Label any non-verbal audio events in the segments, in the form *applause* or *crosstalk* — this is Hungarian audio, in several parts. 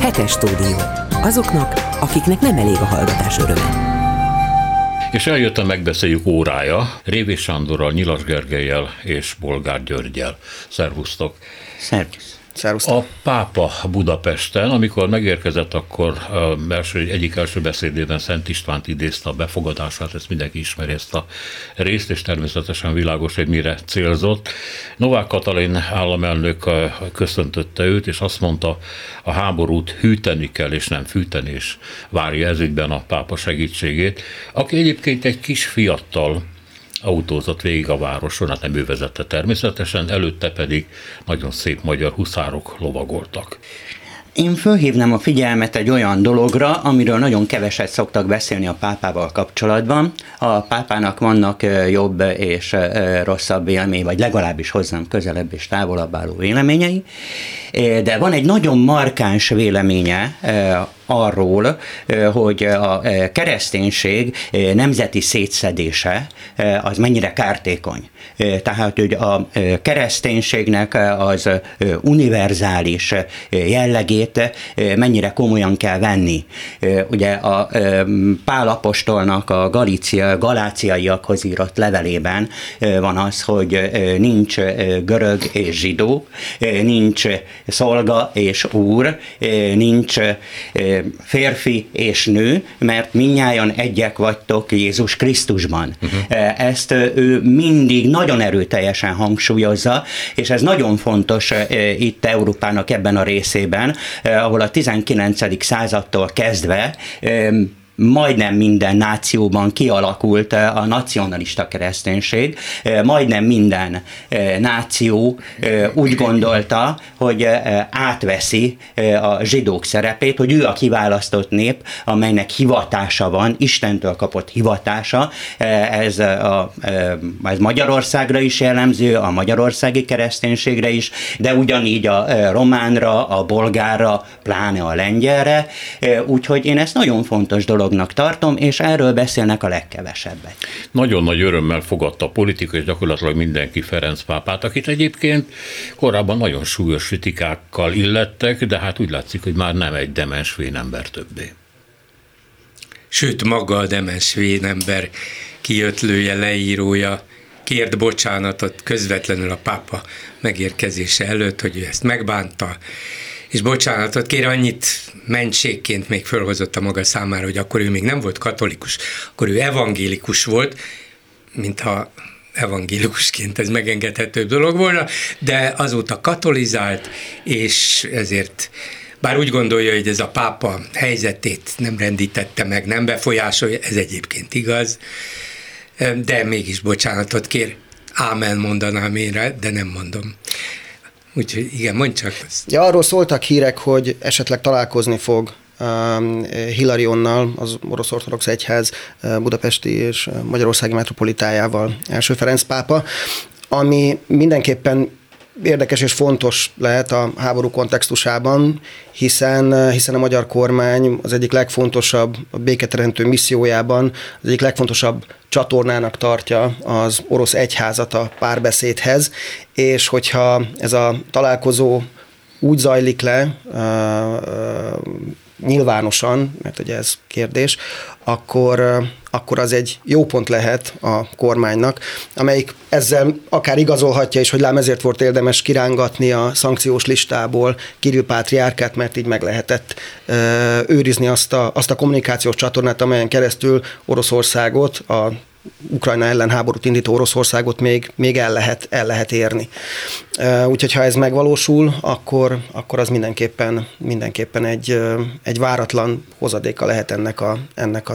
Hetes stúdió. Azoknak, akiknek nem elég a hallgatás öröme. És eljött a megbeszéljük órája Révi Sándorral, Nyilas Gergelyel és Bolgár Györgyel. Szervusztok! Szervusz! Szervusztok. A pápa Budapesten, amikor megérkezett, akkor első, egyik első beszédében Szent Istvánt idézte a befogadását, ezt mindenki ismeri ezt a részt, és természetesen világos, hogy mire célzott. Novák Katalin államelnök köszöntötte őt, és azt mondta, a háborút hűteni kell, és nem fűteni, és várja ezügyben a pápa segítségét, aki egyébként egy kis fiattal, autózott végig a városon, hát nem ő vezette természetesen, előtte pedig nagyon szép magyar huszárok lovagoltak. Én fölhívnám a figyelmet egy olyan dologra, amiről nagyon keveset szoktak beszélni a pápával kapcsolatban. A pápának vannak jobb és rosszabb vélemény, vagy legalábbis hozzám közelebb és távolabb álló véleményei, de van egy nagyon markáns véleménye arról, hogy a kereszténység nemzeti szétszedése az mennyire kártékony. Tehát, hogy a kereszténységnek az univerzális jellegét mennyire komolyan kell venni. Ugye a Pál apostolnak a Galícia, galáciaiakhoz írott levelében van az, hogy nincs görög és zsidó, nincs szolga és úr, nincs férfi és nő, mert minnyáján egyek vagytok Jézus Krisztusban. Uh-huh. Ezt ő mindig nagyon erőteljesen hangsúlyozza, és ez nagyon fontos itt Európának ebben a részében, ahol a 19. századtól kezdve majdnem minden nációban kialakult eh, a nacionalista kereszténység, eh, majdnem minden eh, náció úgy gondolta, hogy átveszi a zsidók szerepét, hogy ő a kiválasztott nép, amelynek hivatása van, Istentől kapott hivatása, ez, a, ez Magyarországra is jellemző, a magyarországi kereszténységre is, de ugyanígy a románra, a bolgára, pláne a lengyelre, úgyhogy én ezt nagyon fontos dolog dolognak tartom, és erről beszélnek a legkevesebbet. Nagyon nagy örömmel fogadta a politika, és gyakorlatilag mindenki Ferenc pápát, akit egyébként korábban nagyon súlyos kritikákkal illettek, de hát úgy látszik, hogy már nem egy demens ember többé. Sőt, maga a demens ember kiötlője, leírója, kért bocsánatot közvetlenül a pápa megérkezése előtt, hogy ő ezt megbánta, és bocsánatot kér, annyit mentségként még fölhozott a maga számára, hogy akkor ő még nem volt katolikus, akkor ő evangélikus volt, mintha evangélikusként ez megengedhető dolog volna, de azóta katolizált, és ezért bár úgy gondolja, hogy ez a pápa helyzetét nem rendítette meg, nem befolyásolja, ez egyébként igaz, de mégis bocsánatot kér. Ámen mondanám én de nem mondom. Úgyhogy igen, mondj csak. Ja, arról szóltak hírek, hogy esetleg találkozni fog um, Hilarionnal, az orosz ortodox egyház uh, budapesti és uh, magyarországi metropolitájával, első Ferenc pápa, ami mindenképpen érdekes és fontos lehet a háború kontextusában, hiszen, hiszen a magyar kormány az egyik legfontosabb a béketeremtő missziójában, az egyik legfontosabb csatornának tartja az orosz egyházat a párbeszédhez, és hogyha ez a találkozó úgy zajlik le, nyilvánosan, mert ugye ez kérdés, akkor, akkor az egy jó pont lehet a kormánynak, amelyik ezzel akár igazolhatja is, hogy lám ezért volt érdemes kirángatni a szankciós listából Kirill Pátriárkát, mert így meg lehetett őrizni azt a, azt a kommunikációs csatornát, amelyen keresztül Oroszországot a Ukrajna ellen háborút indító Oroszországot még, még el, lehet, el lehet érni. Úgyhogy ha ez megvalósul, akkor, akkor az mindenképpen, mindenképpen egy, egy váratlan hozadéka lehet ennek a, ennek a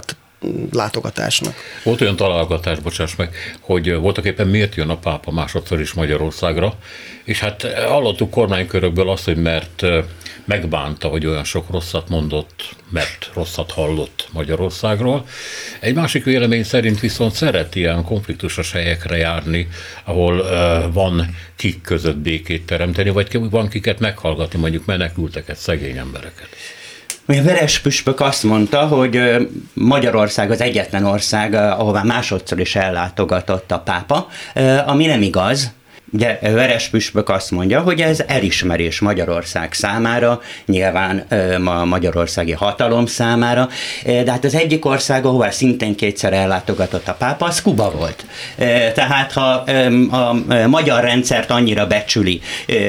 látogatásnak. Volt olyan találgatás, bocsáss meg, hogy voltak éppen miért jön a pápa másodszor is Magyarországra, és hát hallottuk kormánykörökből azt, hogy mert megbánta, hogy olyan sok rosszat mondott, mert rosszat hallott Magyarországról. Egy másik vélemény szerint viszont szeret ilyen konfliktusos helyekre járni, ahol van kik között békét teremteni, vagy van kiket meghallgatni, mondjuk menekülteket, szegény embereket. A Veres Püspök azt mondta, hogy Magyarország az egyetlen ország, ahová másodszor is ellátogatott a pápa, ami nem igaz, Ugye Veres Püspök azt mondja, hogy ez elismerés Magyarország számára, nyilván a magyarországi hatalom számára, de hát az egyik ország, ahová szintén kétszer ellátogatott a pápa, az Kuba volt. Tehát ha a magyar rendszert annyira becsüli,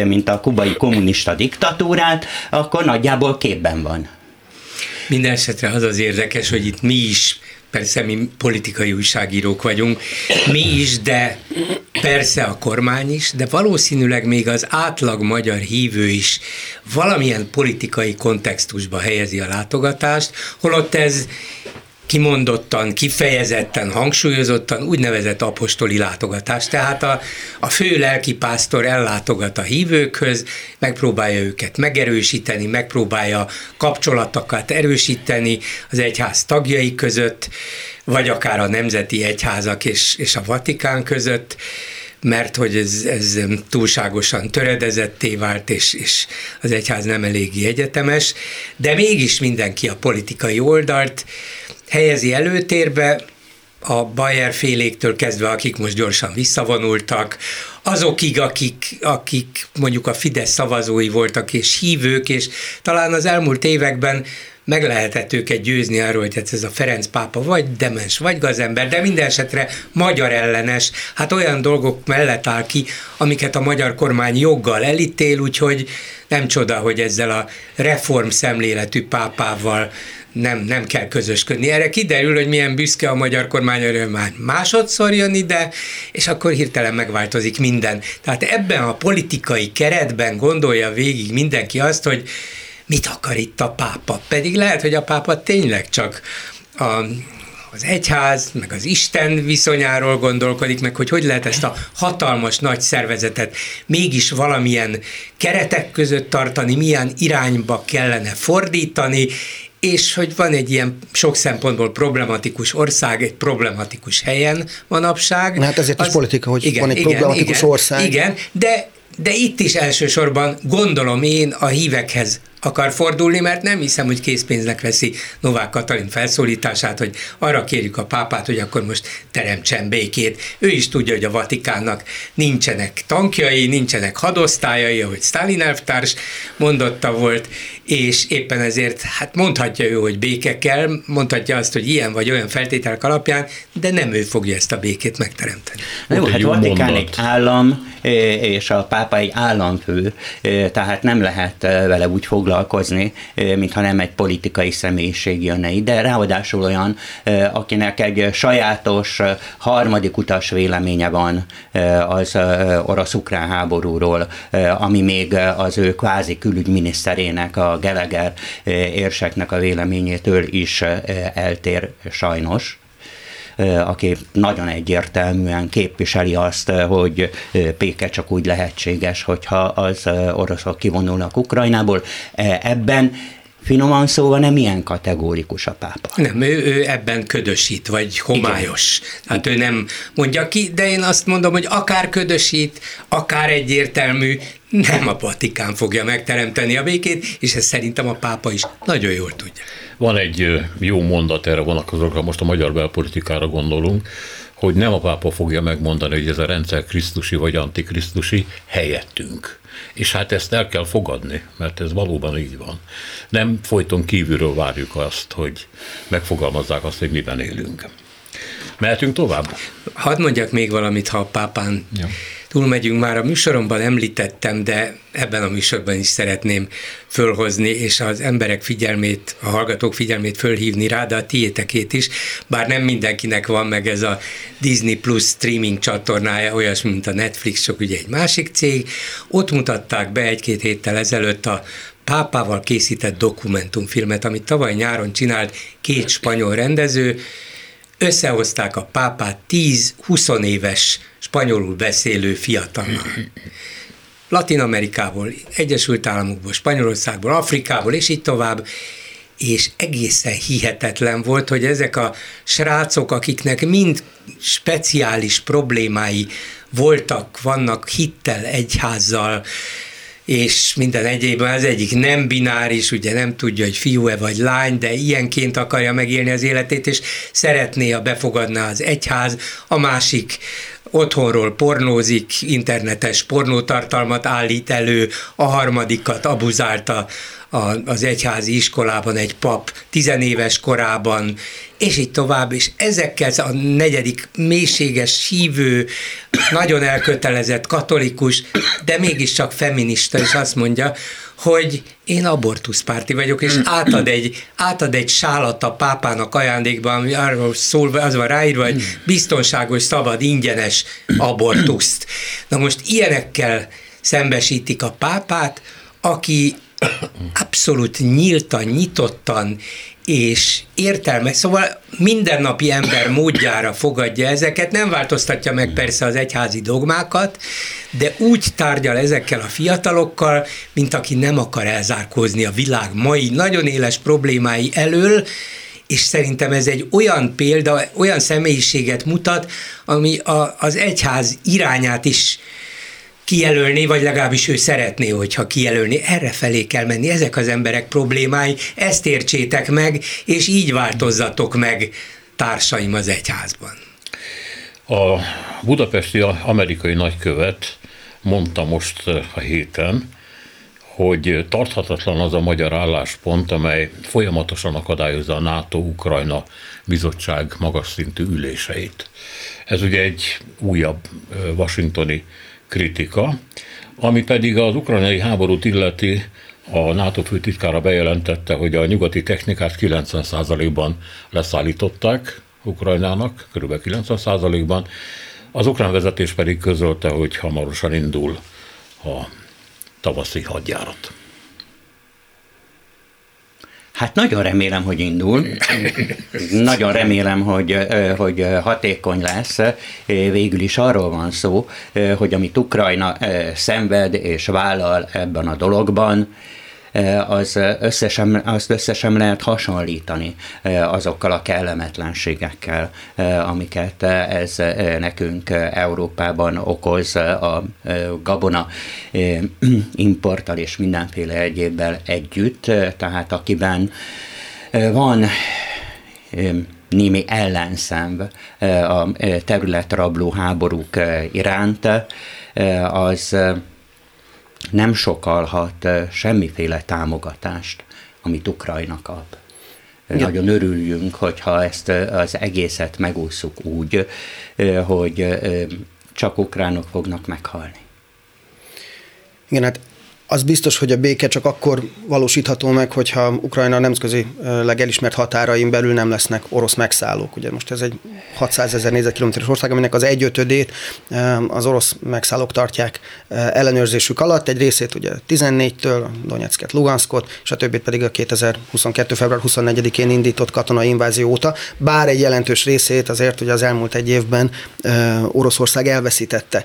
mint a kubai kommunista diktatúrát, akkor nagyjából képben van. Minden esetre az az érdekes, hogy itt mi is persze mi politikai újságírók vagyunk, mi is, de persze a kormány is, de valószínűleg még az átlag magyar hívő is valamilyen politikai kontextusba helyezi a látogatást, holott ez kimondottan, kifejezetten, hangsúlyozottan úgynevezett apostoli látogatás. Tehát a, a fő lelkipásztor ellátogat a hívőkhöz, megpróbálja őket megerősíteni, megpróbálja kapcsolatokat erősíteni az egyház tagjai között, vagy akár a nemzeti egyházak és, és a Vatikán között mert hogy ez, ez túlságosan töredezetté vált, és, és az egyház nem eléggé egyetemes, de mégis mindenki a politikai oldalt helyezi előtérbe, a Bayer féléktől kezdve, akik most gyorsan visszavonultak, azokig, akik, akik mondjuk a Fidesz szavazói voltak és hívők, és talán az elmúlt években meg lehetett őket győzni arról, hogy ez a Ferenc pápa vagy demens, vagy gazember, de minden esetre magyar ellenes, hát olyan dolgok mellett áll ki, amiket a magyar kormány joggal elítél, úgyhogy nem csoda, hogy ezzel a reform szemléletű pápával nem, nem kell közösködni. Erre kiderül, hogy milyen büszke a magyar kormány, hogy már másodszor jön ide, és akkor hirtelen megváltozik minden. Tehát ebben a politikai keretben gondolja végig mindenki azt, hogy mit akar itt a pápa. Pedig lehet, hogy a pápa tényleg csak a az egyház, meg az Isten viszonyáról gondolkodik, meg hogy hogy lehet ezt a hatalmas nagy szervezetet mégis valamilyen keretek között tartani, milyen irányba kellene fordítani, és hogy van egy ilyen sok szempontból problematikus ország, egy problematikus helyen manapság. Hát ezért az, is politika, hogy igen, van egy igen, problematikus igen, ország. Igen, de de itt is elsősorban gondolom én a hívekhez akar fordulni, mert nem hiszem, hogy készpénznek veszi Novák Katalin felszólítását, hogy arra kérjük a pápát, hogy akkor most teremtsen békét. Ő is tudja, hogy a Vatikánnak nincsenek tankjai, nincsenek hadosztályai, ahogy Stalin elvtárs mondotta volt, és éppen ezért hát mondhatja ő, hogy béke kell, mondhatja azt, hogy ilyen vagy olyan feltételek alapján, de nem ő fogja ezt a békét megteremteni. Na jó, hát Vatikán egy állam, és a pápa egy államfő, tehát nem lehet vele úgy foglalkozni, foglalkozni, mintha nem egy politikai személyiség jönne ide, ráadásul olyan, akinek egy sajátos harmadik utas véleménye van az orosz-ukrán háborúról, ami még az ő kvázi külügyminiszterének, a Geleger érseknek a véleményétől is eltér sajnos aki nagyon egyértelműen képviseli azt, hogy péke csak úgy lehetséges, hogyha az oroszok kivonulnak Ukrajnából. Ebben finoman szóval nem ilyen kategórikus a pápa. Nem, ő, ő ebben ködösít, vagy homályos. Igen. Hát ő nem mondja ki, de én azt mondom, hogy akár ködösít, akár egyértelmű, nem a Vatikán fogja megteremteni a békét, és ezt szerintem a pápa is nagyon jól tudja. Van egy jó mondat erre vonatkozókra, most a magyar belpolitikára gondolunk, hogy nem a pápa fogja megmondani, hogy ez a rendszer krisztusi vagy antikrisztusi helyettünk. És hát ezt el kell fogadni, mert ez valóban így van. Nem folyton kívülről várjuk azt, hogy megfogalmazzák azt, hogy miben élünk. Mehetünk tovább? Hadd mondjak még valamit, ha a pápán ja. Túlmegyünk. Már a műsoromban említettem, de ebben a műsorban is szeretném fölhozni, és az emberek figyelmét, a hallgatók figyelmét fölhívni rá, de a tiétekét is, bár nem mindenkinek van meg ez a Disney Plus streaming csatornája, olyasmi, mint a Netflix, csak ugye egy másik cég. Ott mutatták be egy-két héttel ezelőtt a pápával készített dokumentumfilmet, amit tavaly nyáron csinált két spanyol rendező, összehozták a pápát 10-20 éves spanyolul beszélő fiatalnal. Latin Amerikából, Egyesült Államokból, Spanyolországból, Afrikából, és így tovább, és egészen hihetetlen volt, hogy ezek a srácok, akiknek mind speciális problémái voltak, vannak hittel, egyházzal, és minden egyébben az egyik nem bináris, ugye nem tudja, hogy fiú-e vagy lány, de ilyenként akarja megélni az életét, és szeretné, ha befogadná az egyház, a másik otthonról pornózik, internetes pornótartalmat állít elő, a harmadikat abuzálta az egyházi iskolában egy pap tizenéves korában, és így tovább, és ezekkel a negyedik mélységes, hívő, nagyon elkötelezett katolikus, de mégiscsak feminista, és azt mondja, hogy én abortuszpárti vagyok, és átad egy, átad egy sálat a pápának ajándékban, ami arról szól, az van ráírva, hogy biztonságos, szabad, ingyenes abortuszt. Na most ilyenekkel szembesítik a pápát, aki abszolút nyíltan, nyitottan és értelme, szóval mindennapi ember módjára fogadja ezeket, nem változtatja meg persze az egyházi dogmákat, de úgy tárgyal ezekkel a fiatalokkal, mint aki nem akar elzárkózni a világ mai nagyon éles problémái elől, és szerintem ez egy olyan példa, olyan személyiséget mutat, ami a, az egyház irányát is kijelölni, vagy legalábbis ő szeretné, hogyha kijelölni. Erre felé kell menni, ezek az emberek problémái, ezt értsétek meg, és így változzatok meg társaim az egyházban. A budapesti amerikai nagykövet mondta most a héten, hogy tarthatatlan az a magyar álláspont, amely folyamatosan akadályozza a NATO-Ukrajna bizottság magas szintű üléseit. Ez ugye egy újabb washingtoni kritika, ami pedig az ukrajnai háborút illeti, a NATO főtitkára bejelentette, hogy a nyugati technikát 90%-ban leszállították Ukrajnának, kb. 90%-ban, az ukrán vezetés pedig közölte, hogy hamarosan indul a tavaszi hadjárat. Hát nagyon remélem, hogy indul. nagyon remélem, hogy, hogy hatékony lesz. Végül is arról van szó, hogy amit Ukrajna szenved és vállal ebben a dologban, az összesen, azt összesen lehet hasonlítani azokkal a kellemetlenségekkel, amiket ez nekünk Európában okoz a gabona *clears throat* importtal és mindenféle egyébbel együtt, tehát akiben van némi ellenszenv a területrabló háborúk iránt, az nem sokalhat semmiféle támogatást, amit Ukrajna kap. Ja. Nagyon örüljünk, hogyha ezt az egészet megúszuk úgy, hogy csak ukránok fognak meghalni. Igen, hát az biztos, hogy a béke csak akkor valósítható meg, hogyha Ukrajna nemzetközi legelismert határain belül nem lesznek orosz megszállók. Ugye most ez egy 600 ezer négyzetkilométeres ország, aminek az egyötödét az orosz megszállók tartják ellenőrzésük alatt. Egy részét ugye 14-től, Donetsket, Luganskot, és a többit pedig a 2022. február 24-én indított katonai invázió óta. Bár egy jelentős részét azért ugye az elmúlt egy évben Oroszország elveszítette.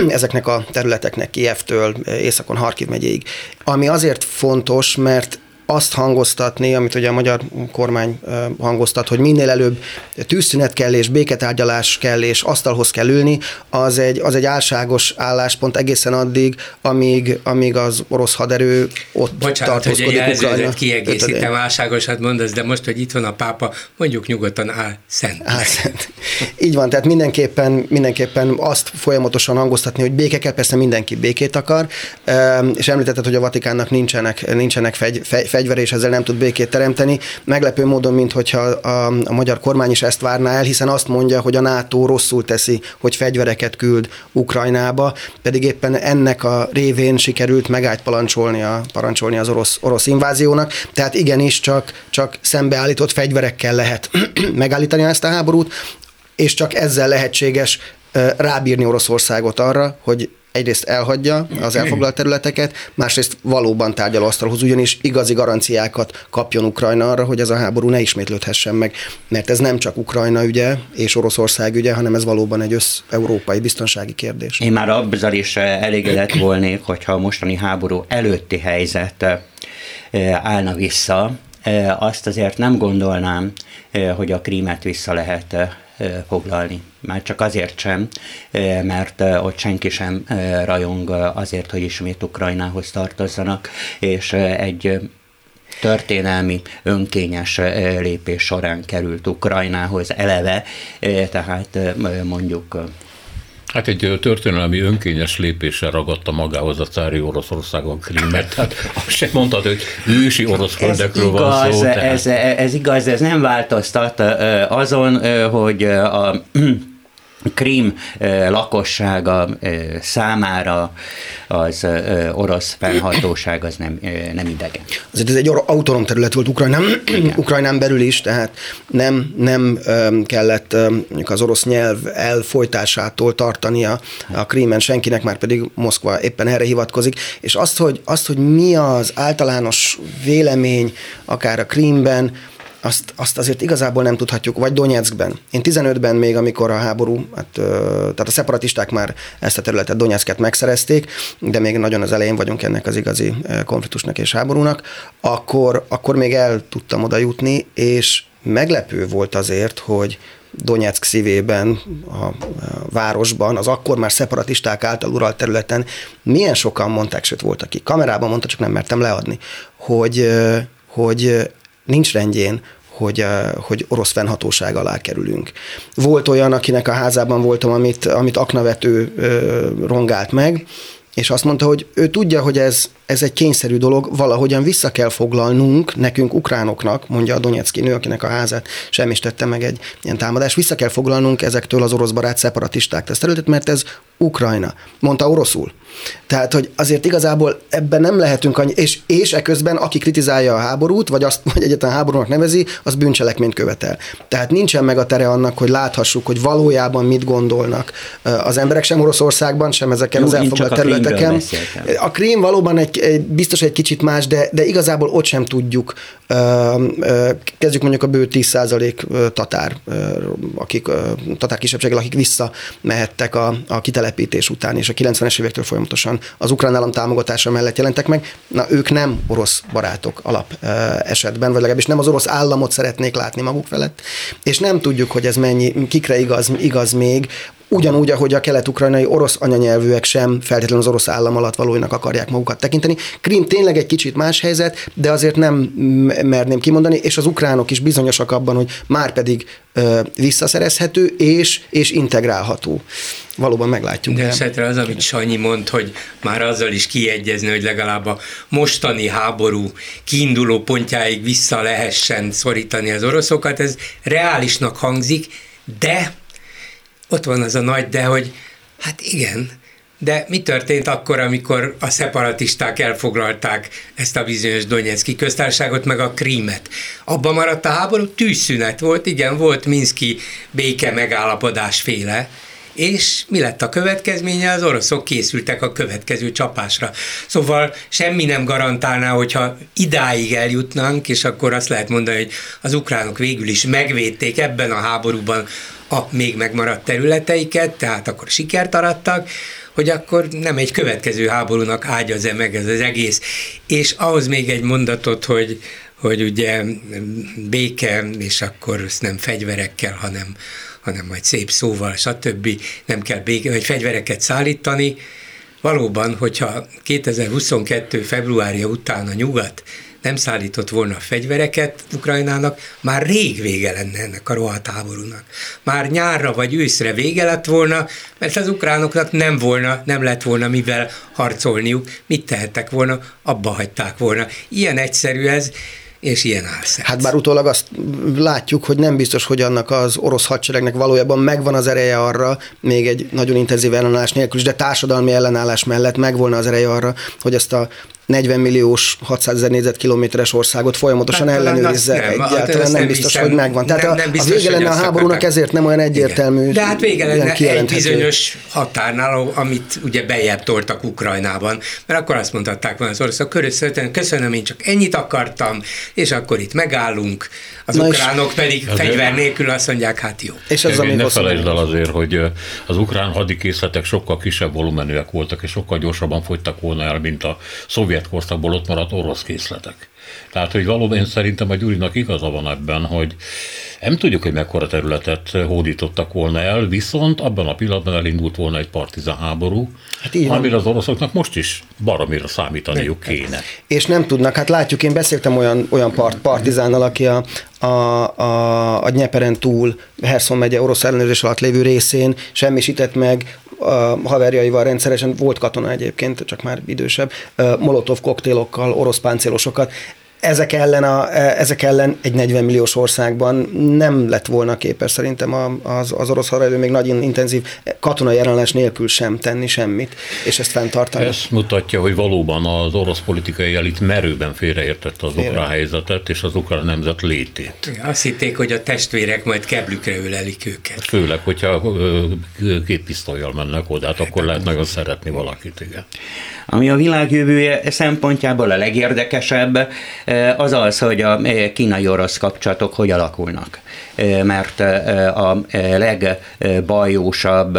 *clears throat* ezeknek a területeknek Kievtől északon Harkiv megyéig. Ami azért fontos, mert azt hangoztatni, amit ugye a magyar kormány hangoztat, hogy minél előbb tűzszünet kell és béketárgyalás kell és asztalhoz kell ülni, az egy, az egy álságos álláspont egészen addig, amíg, amíg az orosz haderő ott Bocsánat, tartózkodik hogy Ukrajna. kiegészítem, álságosat mondasz, de most, hogy itt van a pápa, mondjuk nyugodtan áll szent. Áll szent. Így van, tehát mindenképpen, mindenképpen azt folyamatosan hangoztatni, hogy béke kell, persze mindenki békét akar, és említetted, hogy a Vatikánnak nincsenek, nincsenek fegy, fegy, fegyver, és ezzel nem tud békét teremteni. Meglepő módon, mintha a, a magyar kormány is ezt várná el, hiszen azt mondja, hogy a NATO rosszul teszi, hogy fegyvereket küld Ukrajnába, pedig éppen ennek a révén sikerült megállt a, parancsolni az orosz, orosz inváziónak. Tehát igenis csak, csak szembeállított fegyverekkel lehet *clears throat* megállítani ezt a háborút, és csak ezzel lehetséges rábírni Oroszországot arra, hogy egyrészt elhagyja az elfoglalt területeket, másrészt valóban tárgyalóasztalhoz, ugyanis igazi garanciákat kapjon Ukrajna arra, hogy ez a háború ne ismétlődhessen meg, mert ez nem csak Ukrajna ügye és Oroszország ügye, hanem ez valóban egy össz-európai biztonsági kérdés. Én már azzal is elégedett volnék, hogyha a mostani háború előtti helyzet eh, állna vissza, eh, azt azért nem gondolnám, eh, hogy a krímet vissza lehet foglalni. Már csak azért sem, mert ott senki sem rajong azért, hogy ismét Ukrajnához tartozzanak, és egy történelmi önkényes lépés során került Ukrajnához eleve, tehát mondjuk Hát egy történelmi önkényes lépéssel ragadta magához a cári Oroszországon Krímet, tehát azt sem mondtad, hogy ősi orosz földekről van szó. Tehát... Ez, ez igaz, ez nem változtat azon, hogy a Krím lakossága számára az orosz felhatóság az nem, nem idegen. Azért ez egy autonóm terület volt Ukrajnán, *clears throat* Ukrajnán belül is, tehát nem, nem kellett az orosz nyelv elfolytásától tartani a, a Krímen senkinek, már pedig Moszkva éppen erre hivatkozik, és azt, hogy, azt, hogy mi az általános vélemény akár a Krímben, azt, azt azért igazából nem tudhatjuk, vagy Donetskben. Én 15-ben még, amikor a háború, hát, tehát a szeparatisták már ezt a területet, Donetsket megszerezték, de még nagyon az elején vagyunk ennek az igazi konfliktusnak és háborúnak, akkor, akkor még el tudtam oda jutni, és meglepő volt azért, hogy Donetsk szívében, a városban, az akkor már szeparatisták által uralt területen milyen sokan mondták, sőt volt, aki kamerában mondta, csak nem mertem leadni, hogy, hogy nincs rendjén, hogy, hogy orosz fennhatóság alá kerülünk. Volt olyan, akinek a házában voltam, amit, amit aknavető rongált meg, és azt mondta, hogy ő tudja, hogy ez, ez egy kényszerű dolog, valahogyan vissza kell foglalnunk nekünk, ukránoknak, mondja a Donetszki nő, akinek a házát semmi tette meg egy ilyen támadás, vissza kell foglalnunk ezektől az orosz barát szeparatisták ezt területet, mert ez Ukrajna. Mondta oroszul. Tehát, hogy azért igazából ebben nem lehetünk annyi, és, és eközben aki kritizálja a háborút, vagy azt, vagy egyetlen háborúnak nevezi, az bűncselekményt követel. Tehát nincsen meg a tere annak, hogy láthassuk, hogy valójában mit gondolnak az emberek sem Oroszországban, sem ezeken Jó, az elfoglalt területeken. A Krím valóban egy, egy, biztos egy kicsit más, de, de igazából ott sem tudjuk. Kezdjük mondjuk a bő 10% tatár, akik tatár kisebbséggel, akik visszamehettek a, a kitelepítés után, és a 90-es évektől folyamatosan az ukrán állam támogatása mellett jelentek meg. Na, ők nem orosz barátok alap esetben, vagy legalábbis nem az orosz államot szeretnék látni maguk felett, és nem tudjuk, hogy ez mennyi, kikre igaz, igaz még, ugyanúgy, ahogy a kelet-ukrajnai orosz anyanyelvűek sem feltétlenül az orosz állam alatt valóinak akarják magukat tekinteni. Krim tényleg egy kicsit más helyzet, de azért nem merném kimondani, és az ukránok is bizonyosak abban, hogy már pedig ö, visszaszerezhető és, és integrálható. Valóban meglátjuk. De esetre az, amit Sanyi mond, hogy már azzal is kiegyezni, hogy legalább a mostani háború kiinduló pontjáig vissza lehessen szorítani az oroszokat, ez reálisnak hangzik, de ott van az a nagy de, hogy hát igen, de mi történt akkor, amikor a szeparatisták elfoglalták ezt a bizonyos Donetszki köztársaságot, meg a Krímet? Abban maradt a háború, tűzszünet volt, igen, volt Minszki béke megállapodás féle, és mi lett a következménye? Az oroszok készültek a következő csapásra. Szóval semmi nem garantálná, hogyha idáig eljutnánk, és akkor azt lehet mondani, hogy az ukránok végül is megvédték ebben a háborúban a még megmaradt területeiket, tehát akkor sikert arattak, hogy akkor nem egy következő háborúnak ágyaz-e meg ez az egész. És ahhoz még egy mondatot, hogy, hogy ugye béke, és akkor nem fegyverekkel, hanem, hanem majd szép szóval, stb. nem kell béke, vagy fegyvereket szállítani. Valóban, hogyha 2022. februárja után a nyugat nem szállított volna fegyvereket Ukrajnának, már rég vége lenne ennek a rohadt háborúnak. Már nyárra vagy őszre vége lett volna, mert az ukránoknak nem volna, nem lett volna mivel harcolniuk, mit tehettek volna, abba hagyták volna. Ilyen egyszerű ez, és ilyen álszent. Hát bár utólag azt látjuk, hogy nem biztos, hogy annak az orosz hadseregnek valójában megvan az ereje arra, még egy nagyon intenzív ellenállás nélkül is, de társadalmi ellenállás mellett megvolna az ereje arra, hogy ezt a 40 milliós, 600 ezer négyzetkilométeres országot folyamatosan hát, ellenőrizze. Nem, Egyáltalán nem, nem biztos, hiszem, hogy megvan. Tehát nem, nem biztos, a vége lenne a háborúnak, ezért nem olyan egyértelmű. Igen. De hát vége lenne egy bizonyos határnál, amit ugye bejebb toltak Ukrajnában, mert akkor azt mondhatták volna az oroszok, köszönöm, köszönöm, én csak ennyit akartam, és akkor itt megállunk, az Na ukránok pedig azért, fegyver nélkül azt mondják, hát jó. És az, ne felejtsd el azért, hogy az ukrán hadikészletek sokkal kisebb volumenűek voltak, és sokkal gyorsabban fogytak volna el, mint a szovjet korszakból ott maradt orosz készletek. Tehát, hogy valóban én szerintem a Gyurinak igaza van ebben, hogy nem tudjuk, hogy mekkora területet hódítottak volna el, viszont abban a pillanatban elindult volna egy partizán háború, hát amire az oroszoknak most is baromira számítaniuk kéne. És nem tudnak, hát látjuk, én beszéltem olyan, olyan part, partizánnal, aki a, a, a, a Nyeperen túl, Herson megye orosz ellenőrzés alatt lévő részén semmisített meg haverjaival rendszeresen, volt katona egyébként, csak már idősebb, molotov koktélokkal, orosz páncélosokat ezek ellen, a, e, ezek ellen egy 40 milliós országban nem lett volna képes szerintem az, az orosz haderő még nagyon intenzív katonai jelenlás nélkül sem tenni semmit, és ezt fenntartani. Ez mutatja, hogy valóban az orosz politikai elit merőben félreértette az ukrán helyzetet és az ukrán nemzet létét. Azt hitték, hogy a testvérek majd keblükre ölelik őket. Főleg, hogyha két pisztolyjal mennek oda, hát akkor lehet nagyon szeretni valakit, igen. Ami a világ jövője szempontjából a legérdekesebb, az az, hogy a kínai-orosz kapcsolatok hogy alakulnak mert a legbajósabb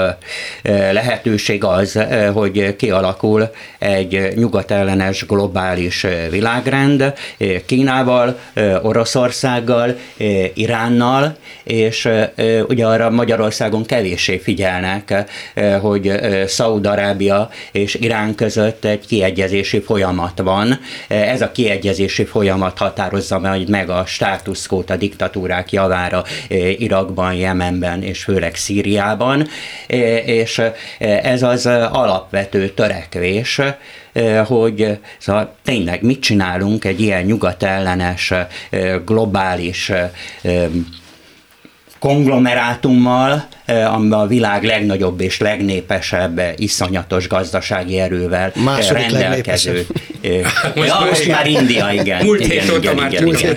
lehetőség az, hogy kialakul egy nyugatellenes globális világrend Kínával, Oroszországgal, Iránnal, és ugye arra Magyarországon kevéssé figyelnek, hogy Szaúd-Arábia és Irán között egy kiegyezési folyamat van. Ez a kiegyezési folyamat határozza meg a státuszkót a diktatúrák javára Irakban, Jemenben és főleg Szíriában, és ez az alapvető törekvés, hogy szóval tényleg mit csinálunk egy ilyen nyugatellenes, globális konglomerátummal, eh, amiben a világ legnagyobb és legnépesebb, eh, iszonyatos gazdasági erővel eh, Második rendelkező. *laughs* most, ja, most már India, igen. Múlt igen, hét igen, már igen, igen.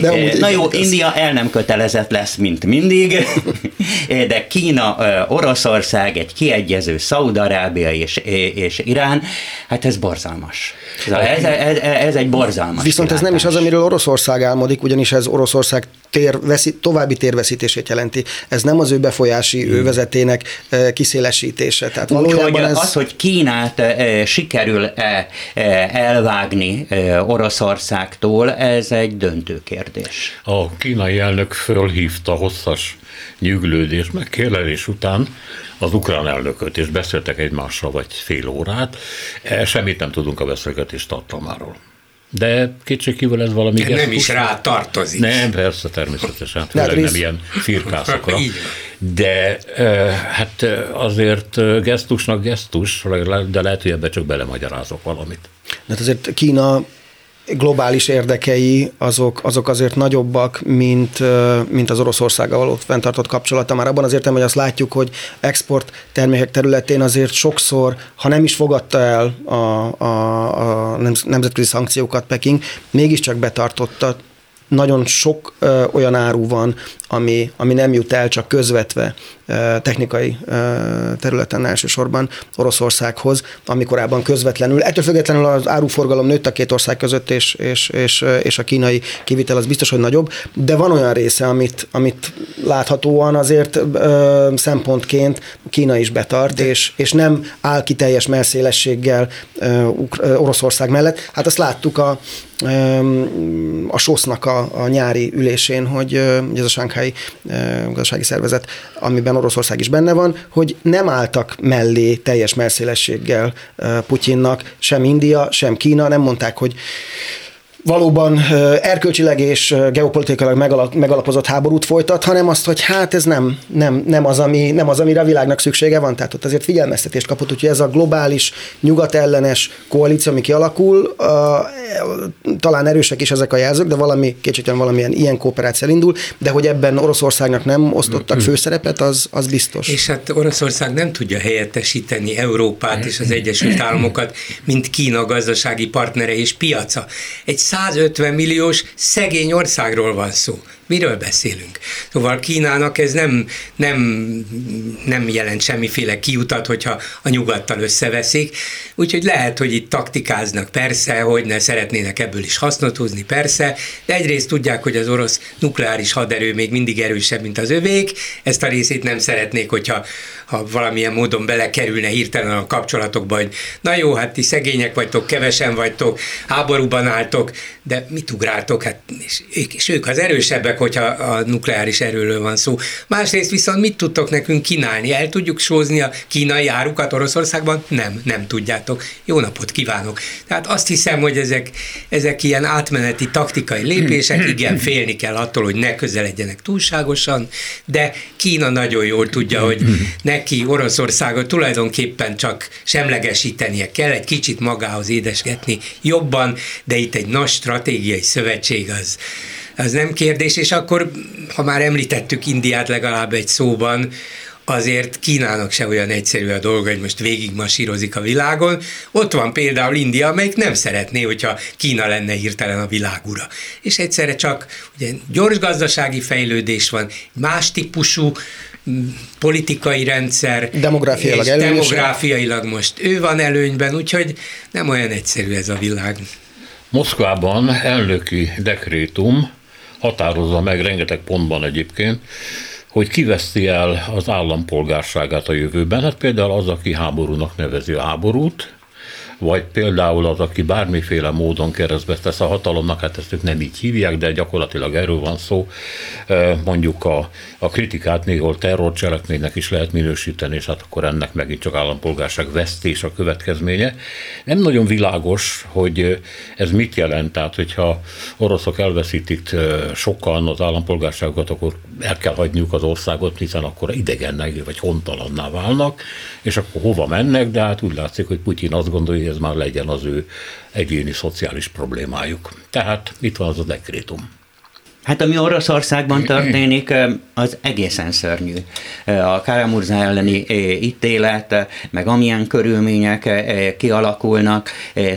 De Na jó, India el nem kötelezett lesz, mint mindig, *laughs* de Kína, Oroszország, egy kiegyező Szaudarábia és, és Irán, hát ez borzalmas. Ez, ez, ez egy borzalmas Viszont kilátás. ez nem is az, amiről Oroszország álmodik, ugyanis ez Oroszország tér, veszi, további térveszítését jelenti. Ez nem az ő befolyási hmm. ővezetének kiszélesítése. Tehát valójában hogy ez... Az, hogy Kínát sikerül elvágni Oroszországtól, ez egy döntő kérdés. A kínai elnök fölhívta hosszas nyüglődés, megkérlelés után az ukrán elnököt, és beszéltek egymással vagy fél órát. Semmit nem tudunk a beszélgetés tartalmáról. De kétségkívül ez valami De Nem is rá tartozik. Nem, persze, természetesen. Főleg nem ilyen firkászokra. De hát azért gesztusnak gesztus, de lehet, hogy ebbe csak belemagyarázok valamit. De hát azért Kína globális érdekei azok, azok azért nagyobbak, mint, mint az Oroszországgal való fenntartott kapcsolata. Már abban azért, hogy azt látjuk, hogy export termékek területén azért sokszor, ha nem is fogadta el a, a, a nemzetközi szankciókat Peking, mégiscsak betartotta nagyon sok ö, olyan áru van, ami, ami nem jut el csak közvetve technikai területen elsősorban Oroszországhoz, ami korábban közvetlenül. Ettől függetlenül az áruforgalom nőtt a két ország között, és, és, és, és a kínai kivitel az biztos, hogy nagyobb, de van olyan része, amit, amit láthatóan azért ö, szempontként Kína is betart, és, és nem áll ki teljes melszélességgel ö, Oroszország mellett. Hát azt láttuk a, a SOSZ-nak a, a nyári ülésén, hogy ez a Shanghai gazdasági szervezet, amiben Oroszország is benne van, hogy nem álltak mellé teljes melszélességgel Putyinnak, sem India, sem Kína, nem mondták, hogy valóban erkölcsileg és geopolitikailag megalapozott háborút folytat, hanem azt, hogy hát ez nem, nem, nem, az, ami, nem az, amire a világnak szüksége van. Tehát ott azért figyelmeztetést kapott, hogy ez a globális, nyugatellenes koalíció, ami kialakul, talán erősek is ezek a jelzők, de valami, kétségtelen valamilyen ilyen kooperáció indul, de hogy ebben Oroszországnak nem osztottak mm-hmm. főszerepet, az, az biztos. És hát Oroszország nem tudja helyettesíteni Európát és az Egyesült Államokat, mint Kína gazdasági partnere és piaca. Egy 150 milliós szegény országról van szó. Miről beszélünk? Szóval Kínának ez nem, nem, nem jelent semmiféle kiutat, hogyha a nyugattal összeveszik, úgyhogy lehet, hogy itt taktikáznak persze, hogy ne szeretnének ebből is hasznot húzni, persze, de egyrészt tudják, hogy az orosz nukleáris haderő még mindig erősebb, mint az övék, ezt a részét nem szeretnék, hogyha ha valamilyen módon belekerülne hirtelen a kapcsolatokba, hogy na jó, hát ti szegények vagytok, kevesen vagytok, háborúban álltok, de mit ugráltok, hát és és ők az erősebbek, főleg, hogyha a nukleáris erőről van szó. Másrészt viszont mit tudtok nekünk kínálni? El tudjuk sózni a kínai árukat Oroszországban? Nem, nem tudjátok. Jó napot kívánok. Tehát azt hiszem, hogy ezek, ezek ilyen átmeneti taktikai lépések, *clears throat* igen, félni kell attól, hogy ne közeledjenek túlságosan, de Kína nagyon jól tudja, hogy neki Oroszországot tulajdonképpen csak semlegesítenie kell, egy kicsit magához édesgetni jobban, de itt egy nagy stratégiai szövetség az, az nem kérdés, és akkor, ha már említettük Indiát legalább egy szóban, azért Kínának se olyan egyszerű a dolga, hogy most végigmasírozik a világon. Ott van például India, amelyik nem szeretné, hogyha Kína lenne hirtelen a világura. És egyszerre csak ugye, gyors gazdasági fejlődés van, más típusú politikai rendszer. Demográfiailag előnyösen. Demográfiailag most ő van előnyben, úgyhogy nem olyan egyszerű ez a világ. Moszkvában elnöki dekrétum határozza meg rengeteg pontban egyébként, hogy kiveszti el az állampolgárságát a jövőben. Hát például az, aki háborúnak nevezi a háborút, vagy például az, aki bármiféle módon keresztbe tesz a hatalomnak, hát ezt ők nem így hívják, de gyakorlatilag erről van szó. Mondjuk a, a kritikát néhol terrorcselekménynek is lehet minősíteni, és hát akkor ennek megint csak állampolgárság vesztés a következménye. Nem nagyon világos, hogy ez mit jelent, tehát hogyha oroszok elveszítik sokan az állampolgárságot, akkor el kell hagyniuk az országot, hiszen akkor idegennek vagy hontalanná válnak, és akkor hova mennek, de hát úgy látszik, hogy Putyin azt gondolja, hogy ez már legyen az ő egyéni szociális problémájuk. Tehát itt van az a dekrétum. Hát ami Oroszországban *clears throat* történik, az egészen szörnyű. A Karamurza elleni ítélet, meg amilyen körülmények kialakulnak,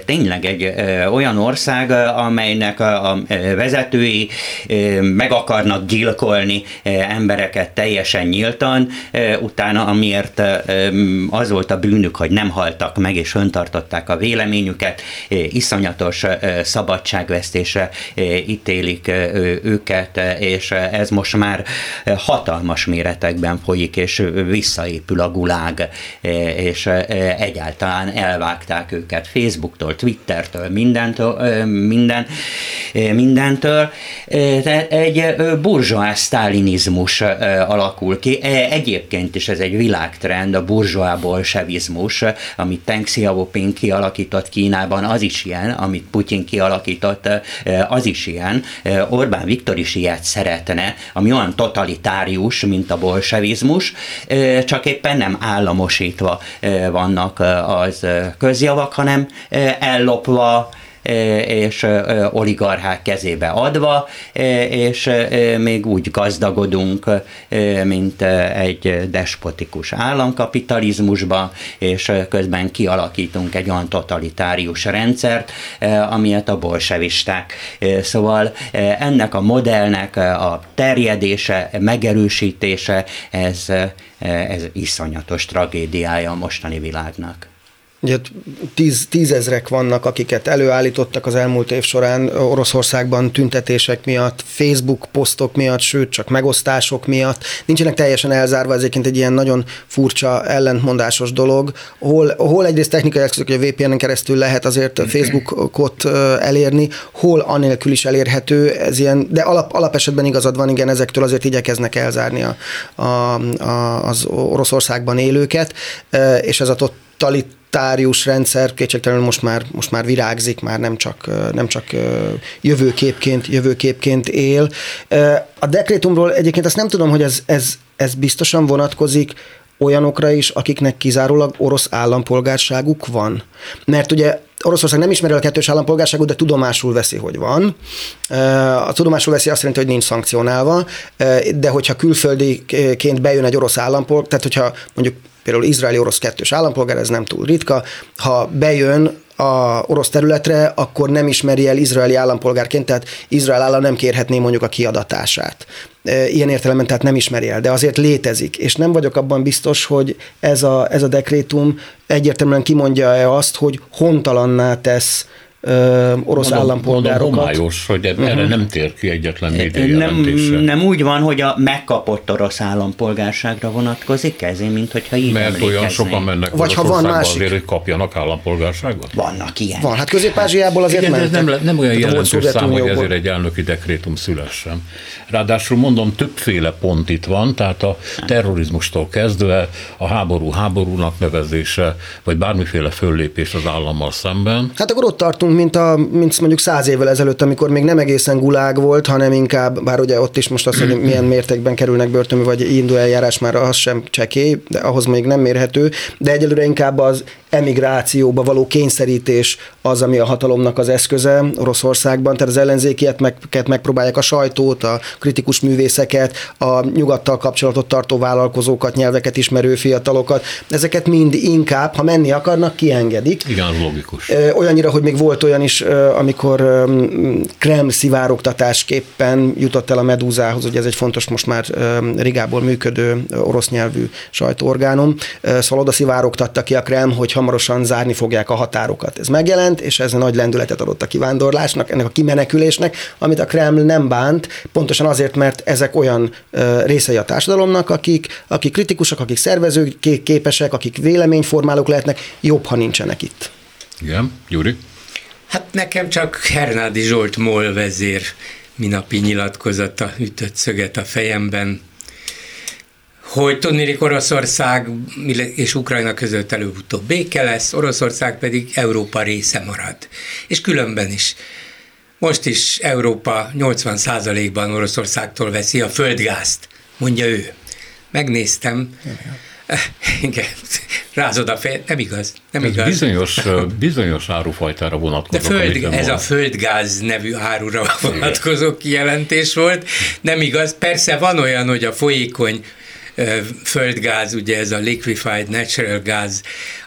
tényleg egy olyan ország, amelynek a vezetői meg akarnak gyilkolni embereket teljesen nyíltan, utána amiért az volt a bűnük, hogy nem haltak meg és öntartották a véleményüket, iszonyatos szabadságvesztésre ítélik őket őket, és ez most már hatalmas méretekben folyik, és visszaépül a gulág, és egyáltalán elvágták őket Facebooktól, Twittertől, mindentől, minden, mindentől. Tehát egy burzsóás sztálinizmus alakul ki. Egyébként is ez egy világtrend, a burzsóá bolsevizmus, amit Deng Xiaoping kialakított Kínában, az is ilyen, amit Putyin kialakított, az is ilyen. Orbán Viktor Viktor is ilyet szeretne, ami olyan totalitárius, mint a bolsevizmus, csak éppen nem államosítva vannak az közjavak, hanem ellopva, és oligarchák kezébe adva, és még úgy gazdagodunk, mint egy despotikus államkapitalizmusban, és közben kialakítunk egy olyan totalitárius rendszert, amilyet a bolsevisták. Szóval ennek a modellnek a terjedése, megerősítése, ez, ez iszonyatos tragédiája a mostani világnak. Ugye tíz, tízezrek vannak, akiket előállítottak az elmúlt év során Oroszországban tüntetések miatt, Facebook posztok miatt, sőt csak megosztások miatt. Nincsenek teljesen elzárva, ez egy ilyen nagyon furcsa, ellentmondásos dolog, hol, hol egyrészt technikai eszközök, hogy a VPN-en keresztül lehet azért Facebookot elérni, hol anélkül is elérhető, ez ilyen, de alap, alap esetben igazad van, igen, ezektől azért igyekeznek elzárni a, a, a, az Oroszországban élőket, és ez a totalit monetárius rendszer kétségtelenül most már, most már virágzik, már nem csak, nem csak jövőképként, jövőképként él. A dekrétumról egyébként azt nem tudom, hogy ez, ez, ez biztosan vonatkozik olyanokra is, akiknek kizárólag orosz állampolgárságuk van. Mert ugye Oroszország nem ismeri a kettős állampolgárságot, de tudomásul veszi, hogy van. A tudomásul veszi azt jelenti, hogy nincs szankcionálva, de hogyha külföldiként bejön egy orosz állampolgár, tehát hogyha mondjuk például izraeli-orosz kettős állampolgár, ez nem túl ritka, ha bejön a orosz területre, akkor nem ismeri el izraeli állampolgárként, tehát Izrael állam nem kérhetné mondjuk a kiadatását. Ilyen értelemben tehát nem ismeri el, de azért létezik, és nem vagyok abban biztos, hogy ez a, ez a dekrétum egyértelműen kimondja-e azt, hogy hontalanná tesz ö, orosz mondom, állampolgárokat. Mondom, homályos, hogy uh-huh. erre nem tér ki egyetlen média nem, nem úgy van, hogy a megkapott orosz állampolgárságra vonatkozik ez, mint hogyha így Mert olyan sokan mennek Vagy ha van másik. azért, hogy kapjanak állampolgárságot? Vannak ilyen. Van, hát Közép-Ázsiából azért Igen, mentek. ez nem, nem olyan jelentős szám, hogy ezért egy elnöki dekrétum szülessen. Ráadásul mondom, többféle pont itt van, tehát a terrorizmustól kezdve a háború háborúnak nevezése, vagy bármiféle föllépés az állammal szemben. Hát akkor ott tartunk, mint, a, mint mondjuk száz évvel ezelőtt, amikor még nem egészen gulág volt, hanem inkább, bár ugye ott is most az, hogy milyen mértékben kerülnek börtönbe, vagy indul eljárás már az sem csekély, de ahhoz még nem mérhető, de egyelőre inkább az emigrációba való kényszerítés az, ami a hatalomnak az eszköze Oroszországban, tehát az ellenzékieket megpróbálják a sajtót, a kritikus művészeket, a nyugattal kapcsolatot tartó vállalkozókat, nyelveket ismerő fiatalokat, ezeket mind inkább, ha menni akarnak, kiengedik. Igen, logikus. Olyannyira, hogy még volt olyan is, amikor Kreml szivárogtatásképpen jutott el a Medúzához, hogy ez egy fontos most már Rigából működő orosz nyelvű sajtóorgánum, szóval oda szivárogtatta ki a Kreml, hogy hamarosan zárni fogják a határokat. Ez megjelent, és ez a nagy lendületet adott a kivándorlásnak, ennek a kimenekülésnek, amit a Kreml nem bánt, pontosan azért, mert ezek olyan részei a társadalomnak, akik, akik kritikusak, akik szervezők képesek, akik véleményformálók lehetnek, jobb, ha nincsenek itt. Igen, Gyuri? Hát nekem csak Hernádi Zsolt MOL vezér minapi nyilatkozata ütött szöget a fejemben, hogy tudnélik Oroszország és Ukrajna között előbb-utóbb béke lesz, Oroszország pedig Európa része marad. És különben is. Most is Európa 80%-ban Oroszországtól veszi a földgázt, mondja ő. Megnéztem. *laughs* Igen, rázod a fej, nem igaz, nem ez igaz. Bizonyos, *laughs* bizonyos árufajtára vonatkozó. De föld, ez a földgáz nevű árura vonatkozó kijelentés volt. Nem igaz, persze van olyan, hogy a folyékony földgáz, ugye ez a liquefied natural gas,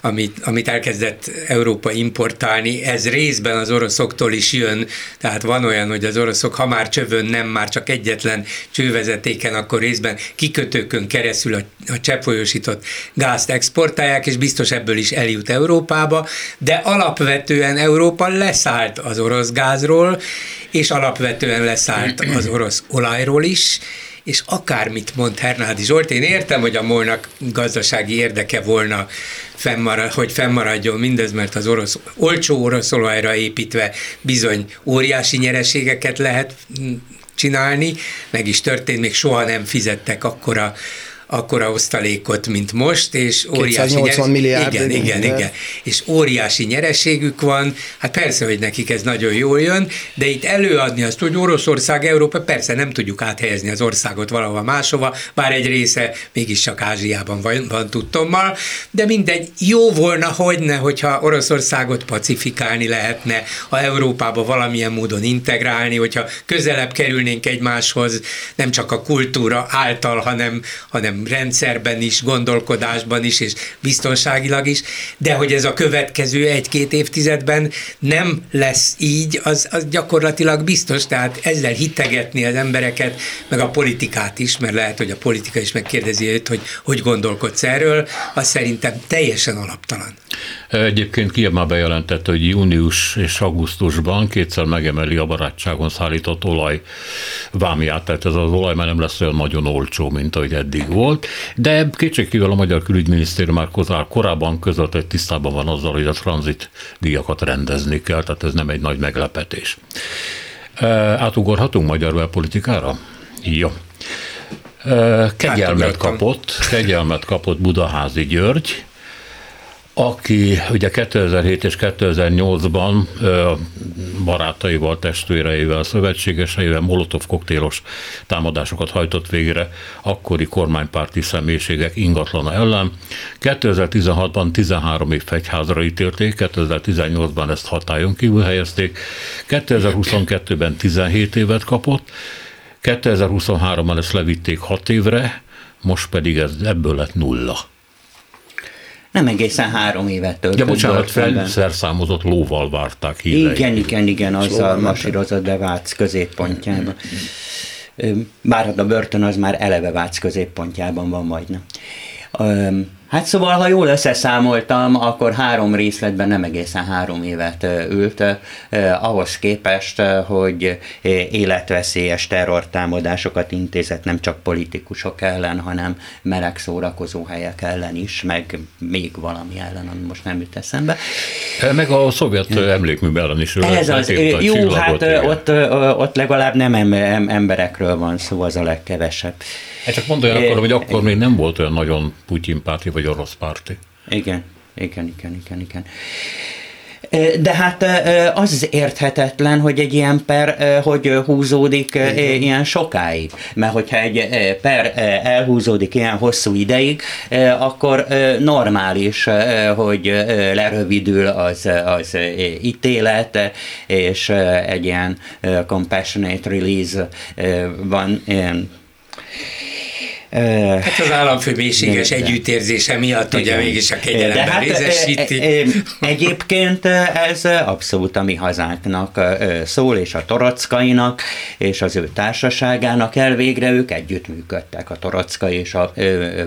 amit, amit elkezdett Európa importálni, ez részben az oroszoktól is jön, tehát van olyan, hogy az oroszok, ha már csövön nem már csak egyetlen csővezetéken, akkor részben kikötőkön keresztül a, a cseppfolyósított gázt exportálják, és biztos ebből is eljut Európába, de alapvetően Európa leszállt az orosz gázról, és alapvetően leszállt az orosz olajról is, és akármit mond Hernádi Zsolt, én értem, hogy a molnak gazdasági érdeke volna, fennmarad, hogy fennmaradjon mindez, mert az orosz, olcsó orosz olajra építve bizony óriási nyereségeket lehet csinálni, meg is történt, még soha nem fizettek akkora akkora osztalékot, mint most, és óriási 280 milliárd. Igen, igen, igen, igen. És óriási nyereségük van, hát persze, hogy nekik ez nagyon jól jön, de itt előadni azt, hogy Oroszország, Európa, persze nem tudjuk áthelyezni az országot valahova máshova, bár egy része mégiscsak Ázsiában van, van tudtommal, de mindegy, jó volna, hogyne, hogyha Oroszországot pacifikálni lehetne, ha Európába valamilyen módon integrálni, hogyha közelebb kerülnénk egymáshoz, nem csak a kultúra által, hanem, hanem rendszerben is, gondolkodásban is, és biztonságilag is, de hogy ez a következő egy-két évtizedben nem lesz így, az, az gyakorlatilag biztos, tehát ezzel hitegetni az embereket, meg a politikát is, mert lehet, hogy a politika is megkérdezi őt, hogy hogy gondolkodsz erről, az szerintem teljesen alaptalan. Egyébként Kiev már bejelentette, hogy június és augusztusban kétszer megemeli a barátságon szállított olaj vámját, tehát ez az olaj már nem lesz olyan nagyon olcsó, mint ahogy eddig volt, de kétségkívül a Magyar Külügyminisztérium már korábban között, hogy tisztában van azzal, hogy a tranzit díjakat rendezni kell, tehát ez nem egy nagy meglepetés. Átugorhatunk magyar belpolitikára? Jó. Kegyelmet kapott, kegyelmet kapott Budaházi György, aki ugye 2007 és 2008-ban barátaival, testvéreivel, szövetségeseivel molotov koktélos támadásokat hajtott végre akkori kormánypárti személyiségek ingatlana ellen. 2016-ban 13 év fegyházra ítélték, 2018-ban ezt hatályon kívül helyezték, 2022-ben 17 évet kapott, 2023-ban ezt levitték 6 évre, most pedig ez ebből lett nulla nem egészen három évet töltött. Ja, bocsánat, felszerszámozott lóval várták híreit. Igen, igen, igen, azzal masírozott be Vác középpontjában. Bár a börtön az már eleve Vác középpontjában van majdnem. Hát szóval, ha jól összeszámoltam, akkor három részletben nem egészen három évet ült, eh, ahhoz képest, hogy életveszélyes terrortámadásokat intézett nem csak politikusok ellen, hanem meleg szórakozó helyek ellen is, meg még valami ellen, ami most nem jut eszembe. Meg a szovjet emlékmű ellen is. Ez az, jó, hát ott, ott legalább nem emberekről van szó, az a legkevesebb. Hát csak mondja akkor, hogy akkor még nem volt olyan nagyon Putyin párti vagy orosz párti. Igen, igen, igen, igen, igen. De hát az érthetetlen, hogy egy ilyen per hogy húzódik Igen. ilyen sokáig. Mert hogyha egy per elhúzódik ilyen hosszú ideig, akkor normális, hogy lerövidül az, az ítélet, és egy ilyen compassionate release van, Hát az államfő mélységes együttérzése miatt ugye mégis a kegyelemben hát, részesíti. Egyébként ez abszolút a mi hazánknak szól, és a torockainak, és az ő társaságának elvégre ők együttműködtek, a torockai és a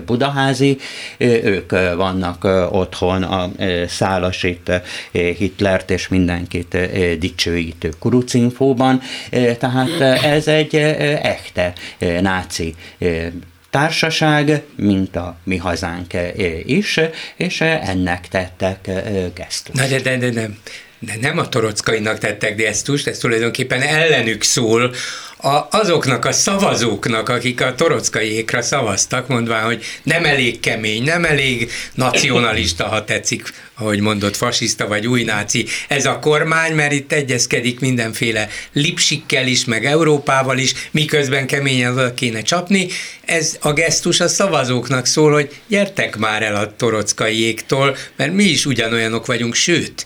budaházi, ők vannak otthon a szálasít Hitlert és mindenkit dicsőítő kurucinfóban, tehát ez egy echte náci társaság, mint a mi hazánk is, és ennek tettek gesztust. Na de, de, de nem. De nem a torockainak tettek gesztust, ez tulajdonképpen ellenük szól, a, azoknak a szavazóknak, akik a torockaiékra szavaztak, mondván, hogy nem elég kemény, nem elég nacionalista, ha tetszik, ahogy mondott, fasiszta vagy új náci, ez a kormány, mert itt egyezkedik mindenféle lipsikkel is, meg Európával is, miközben keményen oda kéne csapni. Ez a gesztus a szavazóknak szól, hogy gyertek már el a torockaiéktól, mert mi is ugyanolyanok vagyunk, sőt,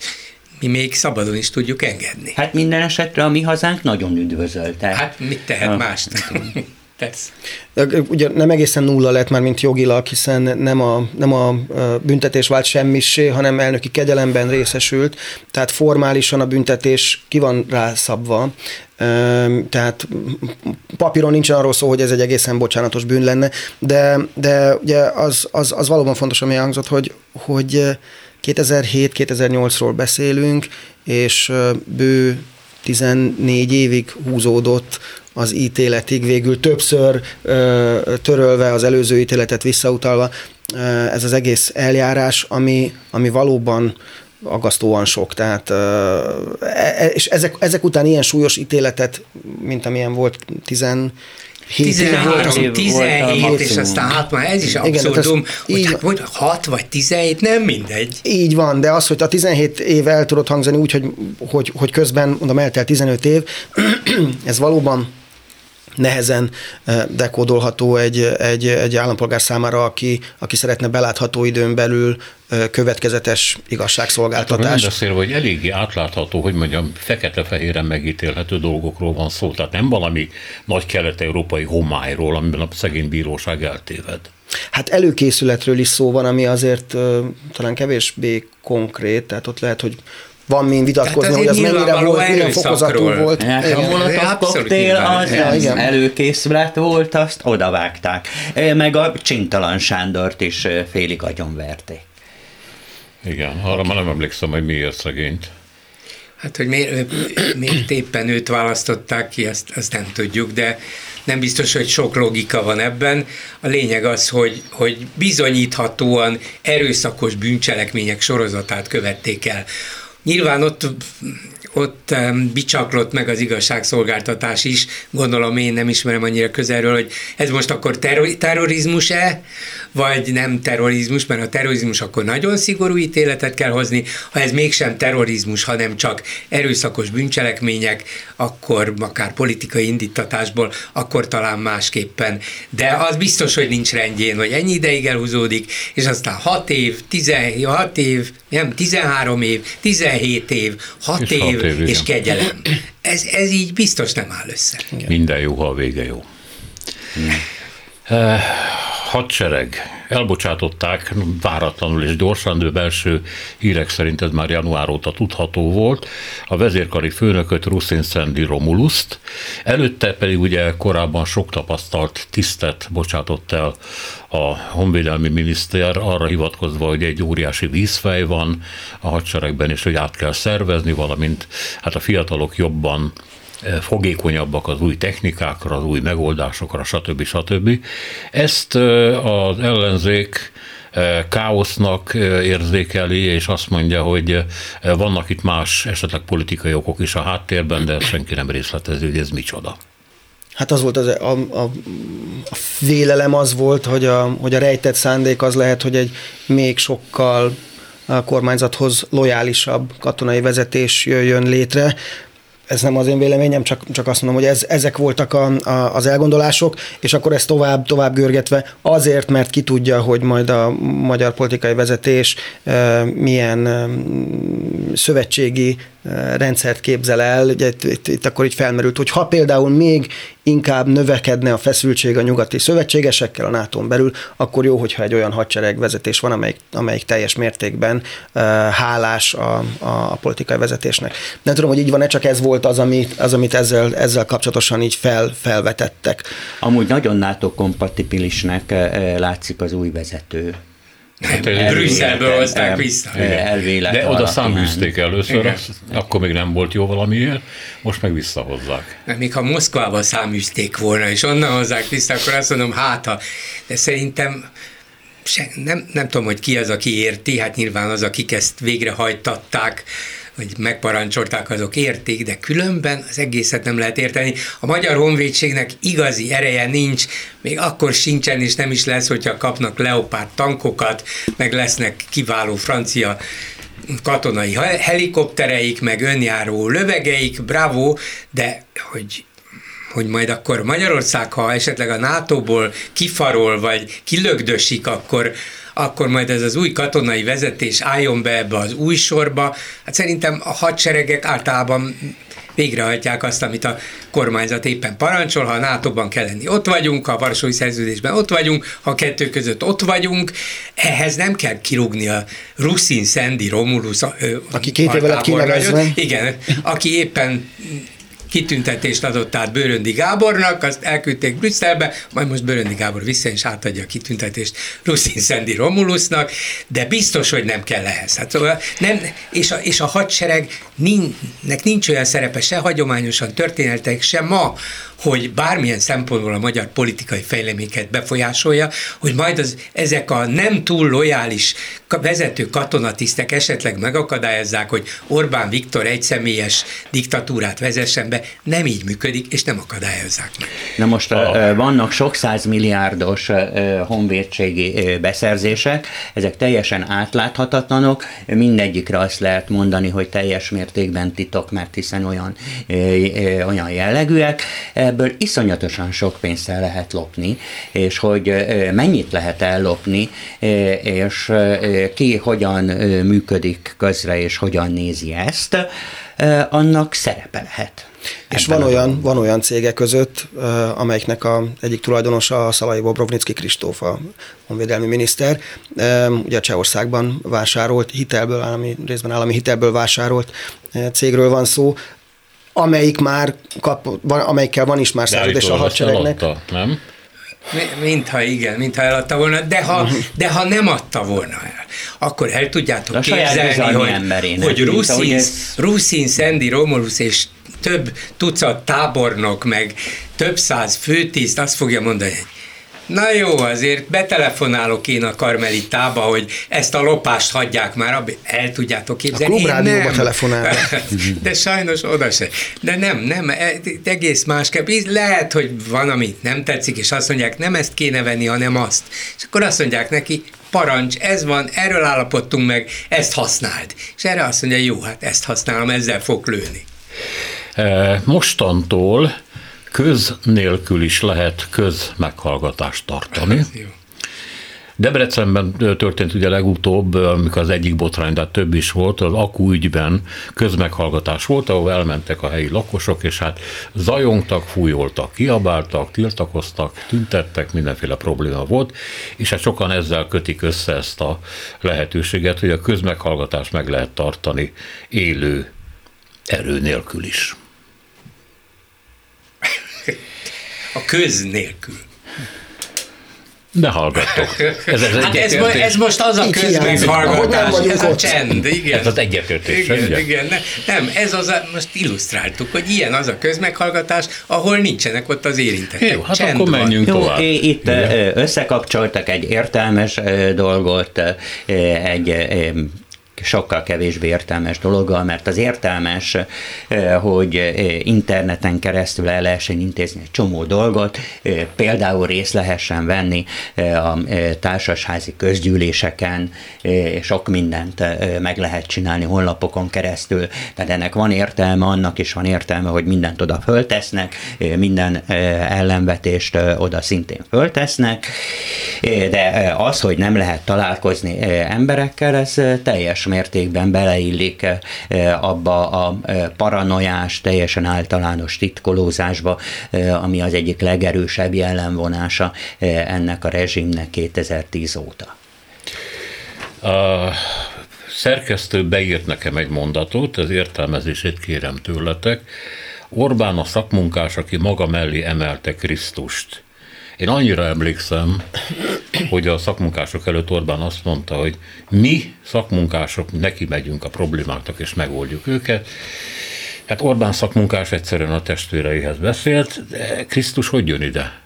mi még szabadon is tudjuk engedni. Hát minden esetre a mi hazánk nagyon üdvözölte. Hát mit tehet más? *laughs* Tesz. Ugye nem egészen nulla lett már, mint jogilag, hiszen nem a, nem a büntetés vált semmisé, hanem elnöki kegyelemben részesült, tehát formálisan a büntetés ki van rászabva, tehát papíron nincsen arról szó, hogy ez egy egészen bocsánatos bűn lenne, de, de ugye az, az, az valóban fontos, ami hangzott, hogy, hogy 2007-2008-ról beszélünk, és bő 14 évig húzódott az ítéletig, végül többször törölve az előző ítéletet visszautalva ez az egész eljárás, ami, ami valóban aggasztóan sok. Tehát, e, és ezek, ezek után ilyen súlyos ítéletet, mint amilyen volt 10 13, 17, és aztán hát már ez is abszurdum, hogy, hát, hogy 6 vagy 17, nem mindegy. Így van, de az, hogy a 17 év el tudott hangzani úgy, hogy, hogy, hogy közben, mondom, eltelt 15 év, *clears throat* ez valóban nehezen dekódolható egy, egy, egy állampolgár számára, aki, aki szeretne belátható időn belül következetes igazságszolgáltatás. Hát, nem beszél, hogy eléggé átlátható, hogy mondjam, fekete-fehéren megítélhető dolgokról van szó, tehát nem valami nagy kelet-európai homályról, amiben a szegény bíróság eltéved. Hát előkészületről is szó van, ami azért uh, talán kevésbé konkrét, tehát ott lehet, hogy van min vitatkozni, hogy az mennyire volt, milyen fokozatú volt. Ja, a molotov koktél az igen. előkészület volt, azt odavágták. Meg a Csintalan Sándort is félig agyonverték. Igen, arra már nem emlékszem, hogy miért szegényt. Hát, hogy miért, miért éppen őt választották ki, azt, azt nem tudjuk, de nem biztos, hogy sok logika van ebben. A lényeg az, hogy, hogy bizonyíthatóan erőszakos bűncselekmények sorozatát követték el. Nyilván ott ott bicsaklott meg az igazságszolgáltatás is, gondolom én nem ismerem annyira közelről, hogy ez most akkor terror, terrorizmus-e, vagy nem terrorizmus, mert a terrorizmus akkor nagyon szigorú ítéletet kell hozni, ha ez mégsem terrorizmus, hanem csak erőszakos bűncselekmények, akkor akár politikai indítatásból, akkor talán másképpen. De az biztos, hogy nincs rendjén, hogy ennyi ideig elhúzódik, és aztán 6 év, 16 év, nem, 13 év, 17 év, 6 és év, év és kegyelem. Ez, ez így biztos nem áll össze. Igen. Minden jó, ha a vége jó. Hmm. Hadsereg elbocsátották váratlanul és gyorsan, de belső hírek szerint ez már január óta tudható volt, a vezérkari főnököt Ruszin Szendi Romuluszt, előtte pedig ugye korábban sok tapasztalt tisztet bocsátott el a honvédelmi miniszter arra hivatkozva, hogy egy óriási vízfej van a hadseregben, és hogy át kell szervezni, valamint hát a fiatalok jobban fogékonyabbak az új technikákra, az új megoldásokra, stb. stb. Ezt az ellenzék káosznak érzékeli, és azt mondja, hogy vannak itt más, esetleg politikai okok is a háttérben, de senki nem részletezi, hogy ez micsoda. Hát az volt az, a, a, a vélelem az volt, hogy a, hogy a rejtett szándék az lehet, hogy egy még sokkal a kormányzathoz lojálisabb katonai vezetés jöjjön létre, ez nem az én véleményem, csak, csak azt mondom, hogy ez, ezek voltak a, a, az elgondolások, és akkor ezt tovább, tovább görgetve azért, mert ki tudja, hogy majd a magyar politikai vezetés e, milyen e, szövetségi rendszert képzel el, ugye itt, itt, itt akkor így felmerült, hogy ha például még inkább növekedne a feszültség a nyugati szövetségesekkel a nato belül, akkor jó, hogyha egy olyan hadseregvezetés van, amelyik, amelyik teljes mértékben uh, hálás a, a, politikai vezetésnek. Nem tudom, hogy így van-e, csak ez volt az, amit, az, amit ezzel, ezzel kapcsolatosan így fel, felvetettek. Amúgy nagyon NATO kompatibilisnek látszik az új vezető Hát, el, Brüsszelből hozták vissza. Elvélet De oda száműzték először, az, akkor még nem volt jó valamiért, most meg visszahozzák. Még ha Moszkvába száműzték volna, és onnan hozzák vissza, akkor azt mondom, hát ha, de szerintem se, nem, nem tudom, hogy ki az, aki érti, hát nyilván az, akik ezt végrehajtatták, vagy megparancsolták, azok érték, de különben az egészet nem lehet érteni. A Magyar Honvédségnek igazi ereje nincs, még akkor sincsen, és nem is lesz, hogyha kapnak leopárd tankokat, meg lesznek kiváló francia katonai helikoptereik, meg önjáró lövegeik, bravo, de hogy hogy majd akkor Magyarország, ha esetleg a NATO-ból kifarol, vagy kilögdösik, akkor, akkor majd ez az új katonai vezetés álljon be ebbe az új sorba. Hát szerintem a hadseregek általában végrehajtják azt, amit a kormányzat éppen parancsol, ha a NATO-ban kell lenni, ott vagyunk, ha a Varsói Szerződésben ott vagyunk, ha a kettő között ott vagyunk, ehhez nem kell kirúgni a Ruszin Szendi Romulus, aki két lett kinevezve. Igen, aki éppen kitüntetést adott át Bőröndi Gábornak, azt elküldték Brüsszelbe, majd most Bőröndi Gábor vissza és átadja a kitüntetést Ruszin Szendi Romulusnak, de biztos, hogy nem kell ehhez. Hát, szóval nem, és, a, és a hadsereg nincs, nincs olyan szerepe se hagyományosan történetek, se ma, hogy bármilyen szempontból a magyar politikai fejleményeket befolyásolja, hogy majd az, ezek a nem túl lojális vezető katonatisztek esetleg megakadályozzák, hogy Orbán Viktor egyszemélyes diktatúrát vezessen be, nem így működik, és nem akadályozzák meg. Na most a... vannak sok százmilliárdos honvédségi beszerzések, ezek teljesen átláthatatlanok, mindegyikre azt lehet mondani, hogy teljes mértékben titok, mert hiszen olyan, olyan jellegűek ebből iszonyatosan sok pénzt el lehet lopni, és hogy mennyit lehet ellopni, és ki hogyan működik közre, és hogyan nézi ezt, annak szerepe lehet. És van olyan, van olyan cége között, amelyiknek a egyik tulajdonosa a Szalai Bobrovnicki Kristóf, a honvédelmi miniszter. Ugye Csehországban vásárolt, hitelből, állami, részben állami hitelből vásárolt cégről van szó, amelyik már kap, van, amelyikkel van is már szerződés a hadseregnek. Eladta, nem? Mintha igen, mintha eladta volna, de ha, de ha nem adta volna el, akkor el tudjátok a képzelni, hogy, emberének, hogy Ruszin, ez... Ruszin, Szendi, Romulus és több tucat tábornok, meg több száz főtiszt azt fogja mondani, hogy Na jó, azért betelefonálok én a karmelitába, hogy ezt a lopást hagyják már, el tudjátok képzelni. A klubrádióba telefonál. *laughs* De sajnos oda se. De nem, nem, e, egész másképp. Lehet, hogy van, amit nem tetszik, és azt mondják, nem ezt kéne venni, hanem azt. És akkor azt mondják neki, parancs, ez van, erről állapodtunk meg, ezt használd. És erre azt mondja, jó, hát ezt használom, ezzel fog lőni. E, mostantól köz nélkül is lehet köz meghallgatást tartani. Debrecenben történt ugye legutóbb, amikor az egyik botrány, de több is volt, az akú ügyben közmeghallgatás volt, ahol elmentek a helyi lakosok, és hát zajongtak, fújoltak, kiabáltak, tiltakoztak, tüntettek, mindenféle probléma volt, és hát sokan ezzel kötik össze ezt a lehetőséget, hogy a közmeghallgatást meg lehet tartani élő erő nélkül is. A köz nélkül. De hallgattok. Ez, ez, hát ez, ez most az a közmeghallgatás, ez a csend. Igen. Ez az egyetértés. Igen, igen, igen. Nem, ez az a, most illusztráltuk, hogy ilyen az a közmeghallgatás, ahol nincsenek ott az érintettek. Jó, hát Csend akkor menjünk van. tovább. Jó, itt igen. összekapcsoltak egy értelmes dolgot, egy sokkal kevésbé értelmes dologgal, mert az értelmes, eh, hogy eh, interneten keresztül el lehessen intézni egy csomó dolgot, eh, például részt lehessen venni a társasházi közgyűléseken, és sok mindent meg lehet csinálni honlapokon keresztül. Tehát ennek van értelme, annak is van értelme, hogy mindent oda föltesznek, minden ellenvetést oda szintén föltesznek, de az, hogy nem lehet találkozni emberekkel, ez teljes mértékben beleillik eh, abba a eh, paranoiás, teljesen általános titkolózásba, eh, ami az egyik legerősebb jellemvonása ennek a rezsimnek 2010 óta. A szerkesztő beírt nekem egy mondatot, az értelmezését kérem tőletek. Orbán a szakmunkás, aki maga mellé emelte Krisztust. Én annyira emlékszem, hogy a szakmunkások előtt Orbán azt mondta, hogy mi szakmunkások neki megyünk a problémáknak és megoldjuk őket. Hát Orbán szakmunkás egyszerűen a testvéreihez beszélt, de Krisztus hogy jön ide?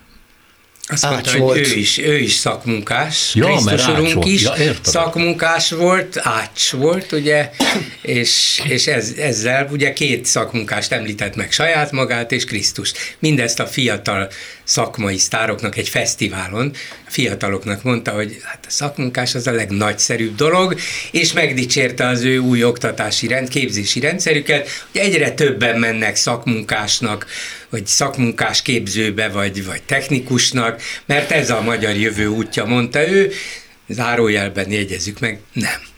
Azt mondta, hogy volt. ő is, ő is szakmunkás, ja, Krisztus Urunk is ja, szakmunkás volt, ács volt, ugye, és, és ez, ezzel ugye két szakmunkást említett meg saját magát és Krisztus. Mindezt a fiatal szakmai sztároknak egy fesztiválon, a fiataloknak mondta, hogy hát a szakmunkás az a legnagyszerűbb dolog, és megdicsérte az ő új oktatási rend, képzési rendszerüket, hogy egyre többen mennek szakmunkásnak, vagy szakmunkás képzőbe, vagy, vagy technikusnak, mert ez a magyar jövő útja, mondta ő, zárójelben jegyezzük meg, nem.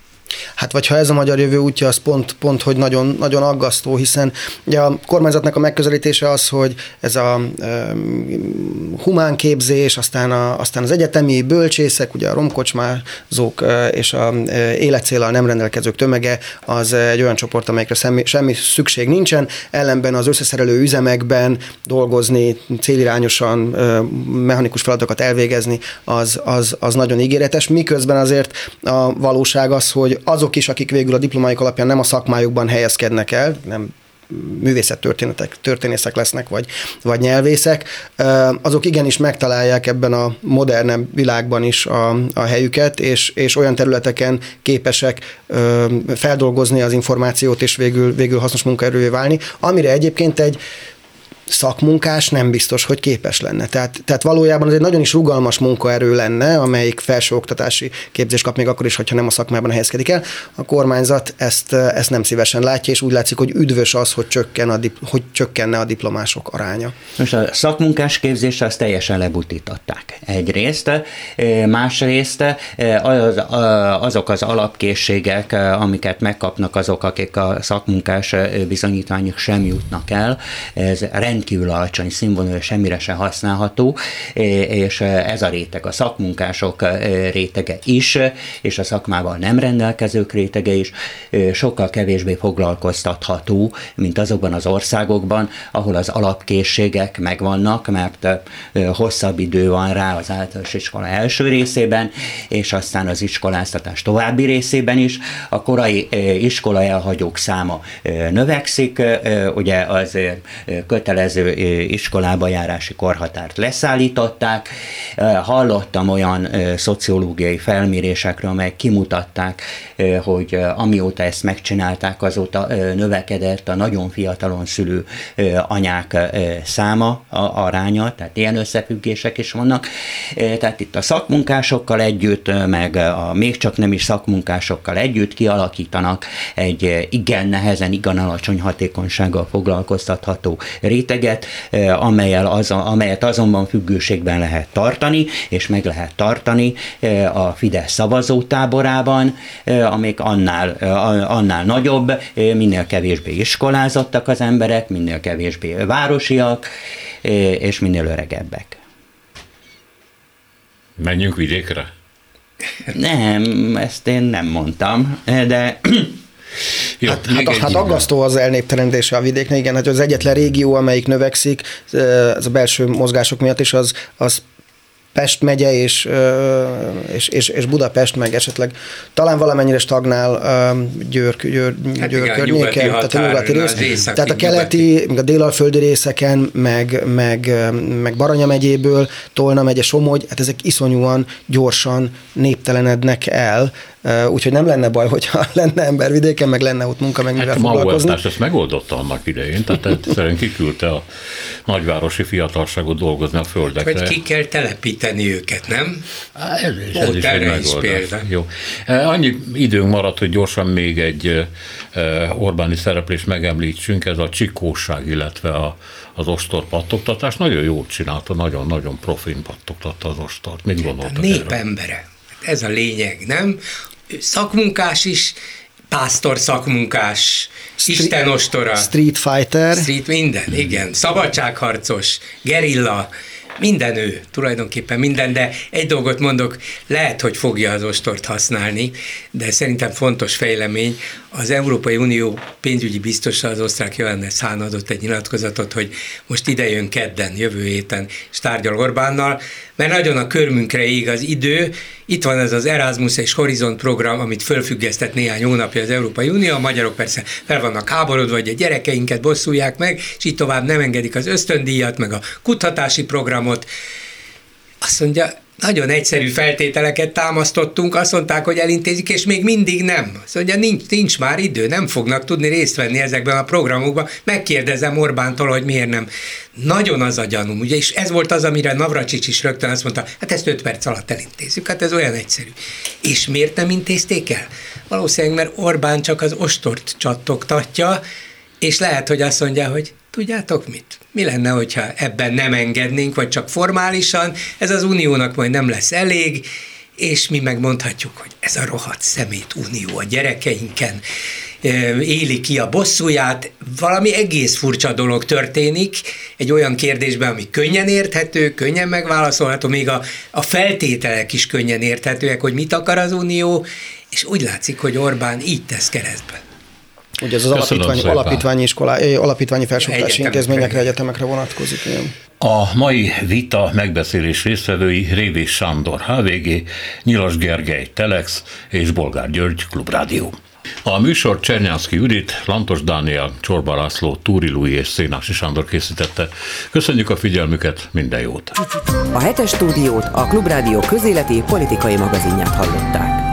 Hát vagy ha ez a magyar jövő útja, az pont, pont hogy nagyon, nagyon aggasztó, hiszen ugye a kormányzatnak a megközelítése az, hogy ez a um, humán képzés, aztán, a, aztán az egyetemi bölcsészek, ugye a romkocsmázók és a életcélal nem rendelkezők tömege, az egy olyan csoport, amelyekre semmi, semmi szükség nincsen, ellenben az összeszerelő üzemekben dolgozni, célirányosan mechanikus feladatokat elvégezni, az, az, az nagyon ígéretes, miközben azért a valóság az, hogy azok is, akik végül a diplomájuk alapján nem a szakmájukban helyezkednek el, nem művészettörténetek, történészek lesznek, vagy, vagy nyelvészek, azok igenis megtalálják ebben a modernebb világban is a, a helyüket, és, és olyan területeken képesek feldolgozni az információt, és végül, végül hasznos munkaerővé válni, amire egyébként egy szakmunkás nem biztos, hogy képes lenne. Tehát, tehát valójában ez egy nagyon is rugalmas munkaerő lenne, amelyik felsőoktatási képzés kap még akkor is, hogyha nem a szakmában helyezkedik el. A kormányzat ezt, ezt nem szívesen látja, és úgy látszik, hogy üdvös az, hogy, csökken a, hogy csökkenne a diplomások aránya. Most a szakmunkás képzés azt teljesen lebutították. Egyrészt, másrészt az, azok az alapkészségek, amiket megkapnak azok, akik a szakmunkás bizonyítványok sem jutnak el, ez rendkívül alacsony színvonalú, semmire se használható, és ez a réteg a szakmunkások rétege is, és a szakmával nem rendelkezők rétege is sokkal kevésbé foglalkoztatható, mint azokban az országokban, ahol az alapkészségek megvannak, mert hosszabb idő van rá az általános iskola első részében, és aztán az iskoláztatás további részében is. A korai iskola elhagyók száma növekszik, ugye az kötelező kötelező iskolába járási korhatárt leszállították. Hallottam olyan szociológiai felmérésekről, amelyek kimutatták, hogy amióta ezt megcsinálták, azóta növekedett a nagyon fiatalon szülő anyák száma, a aránya, tehát ilyen összefüggések is vannak. Tehát itt a szakmunkásokkal együtt, meg a még csak nem is szakmunkásokkal együtt kialakítanak egy igen nehezen, igen alacsony hatékonysággal foglalkoztatható réteg réteget, amelyel az, amelyet azonban függőségben lehet tartani, és meg lehet tartani a Fidesz szavazótáborában, amik annál, annál nagyobb, minél kevésbé iskolázottak az emberek, minél kevésbé városiak, és minél öregebbek. Menjünk vidékre? Nem, ezt én nem mondtam, de jó, hát, hát, hát aggasztó az elnéptelenedése a vidéknek, igen, hogy az egyetlen régió, amelyik növekszik, ez a belső mozgások miatt is, az, az Pest megye és, és, és, és Budapest meg esetleg talán valamennyire stagnál Győr, Győr, hát Győr igen, környéken, tehát a nyugati rész. Tehát a keleti, meg a délalföldi részeken, meg, meg, meg Baranya megyéből, Tolna megye, Somogy, hát ezek iszonyúan gyorsan néptelenednek el, úgyhogy nem lenne baj, hogyha *laughs* lenne ember vidéken, meg lenne ott munka, meg mivel hát foglalkozni. ezt megoldotta annak idején, tehát egyszerűen *laughs* kiküldte a nagyvárosi fiatalságot dolgozni a földekre. Hogy ki kell telepíteni őket, nem? Ez, ez is egy is példa. Jó. Annyi időnk maradt, hogy gyorsan még egy Orbáni szereplést megemlítsünk, ez a csikóság, illetve a, az ostor pattogtatás. Nagyon jól csinálta, nagyon-nagyon profin pattogtatta az ostort. Mit gondoltak A népembere. Ez a lényeg, nem? Szakmunkás is, pásztor szakmunkás, Street, istenostora. Street fighter. Street, minden, igen. Szabadságharcos, gerilla, minden ő, tulajdonképpen minden, de egy dolgot mondok, lehet, hogy fogja az ostort használni, de szerintem fontos fejlemény, az Európai Unió pénzügyi biztosa, az osztrák Johannes Hahn adott egy nyilatkozatot, hogy most ide jön kedden, jövő héten, és tárgyal Orbánnal, mert nagyon a körmünkre ég az idő. Itt van ez az Erasmus és Horizont program, amit fölfüggesztett néhány hónapja az Európai Unió, a magyarok persze fel vannak háborodva, hogy a gyerekeinket bosszulják meg, és így tovább nem engedik az ösztöndíjat, meg a kutatási programot. Azt mondja, nagyon egyszerű feltételeket támasztottunk, azt mondták, hogy elintézik, és még mindig nem. Azt mondja, nincs, nincs már idő, nem fognak tudni részt venni ezekben a programokban. Megkérdezem Orbántól, hogy miért nem. Nagyon az a gyanúm, ugye, és ez volt az, amire Navracsics is rögtön azt mondta, hát ezt 5 perc alatt elintézzük, hát ez olyan egyszerű. És miért nem intézték el? Valószínűleg, mert Orbán csak az ostort csattogtatja, és lehet, hogy azt mondja, hogy tudjátok mit? Mi lenne, hogyha ebben nem engednénk, vagy csak formálisan, ez az uniónak majd nem lesz elég, és mi megmondhatjuk, hogy ez a rohadt szemét unió a gyerekeinken éli ki a bosszúját, valami egész furcsa dolog történik, egy olyan kérdésben, ami könnyen érthető, könnyen megválaszolható, még a, a feltételek is könnyen érthetőek, hogy mit akar az Unió, és úgy látszik, hogy Orbán így tesz keresztbe. Ugye ez az alapítványi, alapítványi, iskolá, alapítványi felsőoktatási intézményekre, egyetemekre vonatkozik. Igen. A mai vita megbeszélés résztvevői Révés Sándor, HVG, Nyilas Gergely, Telex és Bolgár György, Klubrádió. A műsor Csernyánszki Judit, Lantos Dániel, Csorba László, Túri Lui és Szénási Sándor készítette. Köszönjük a figyelmüket, minden jót! A hetes stúdiót a Klubrádió közéleti politikai magazinját hallották.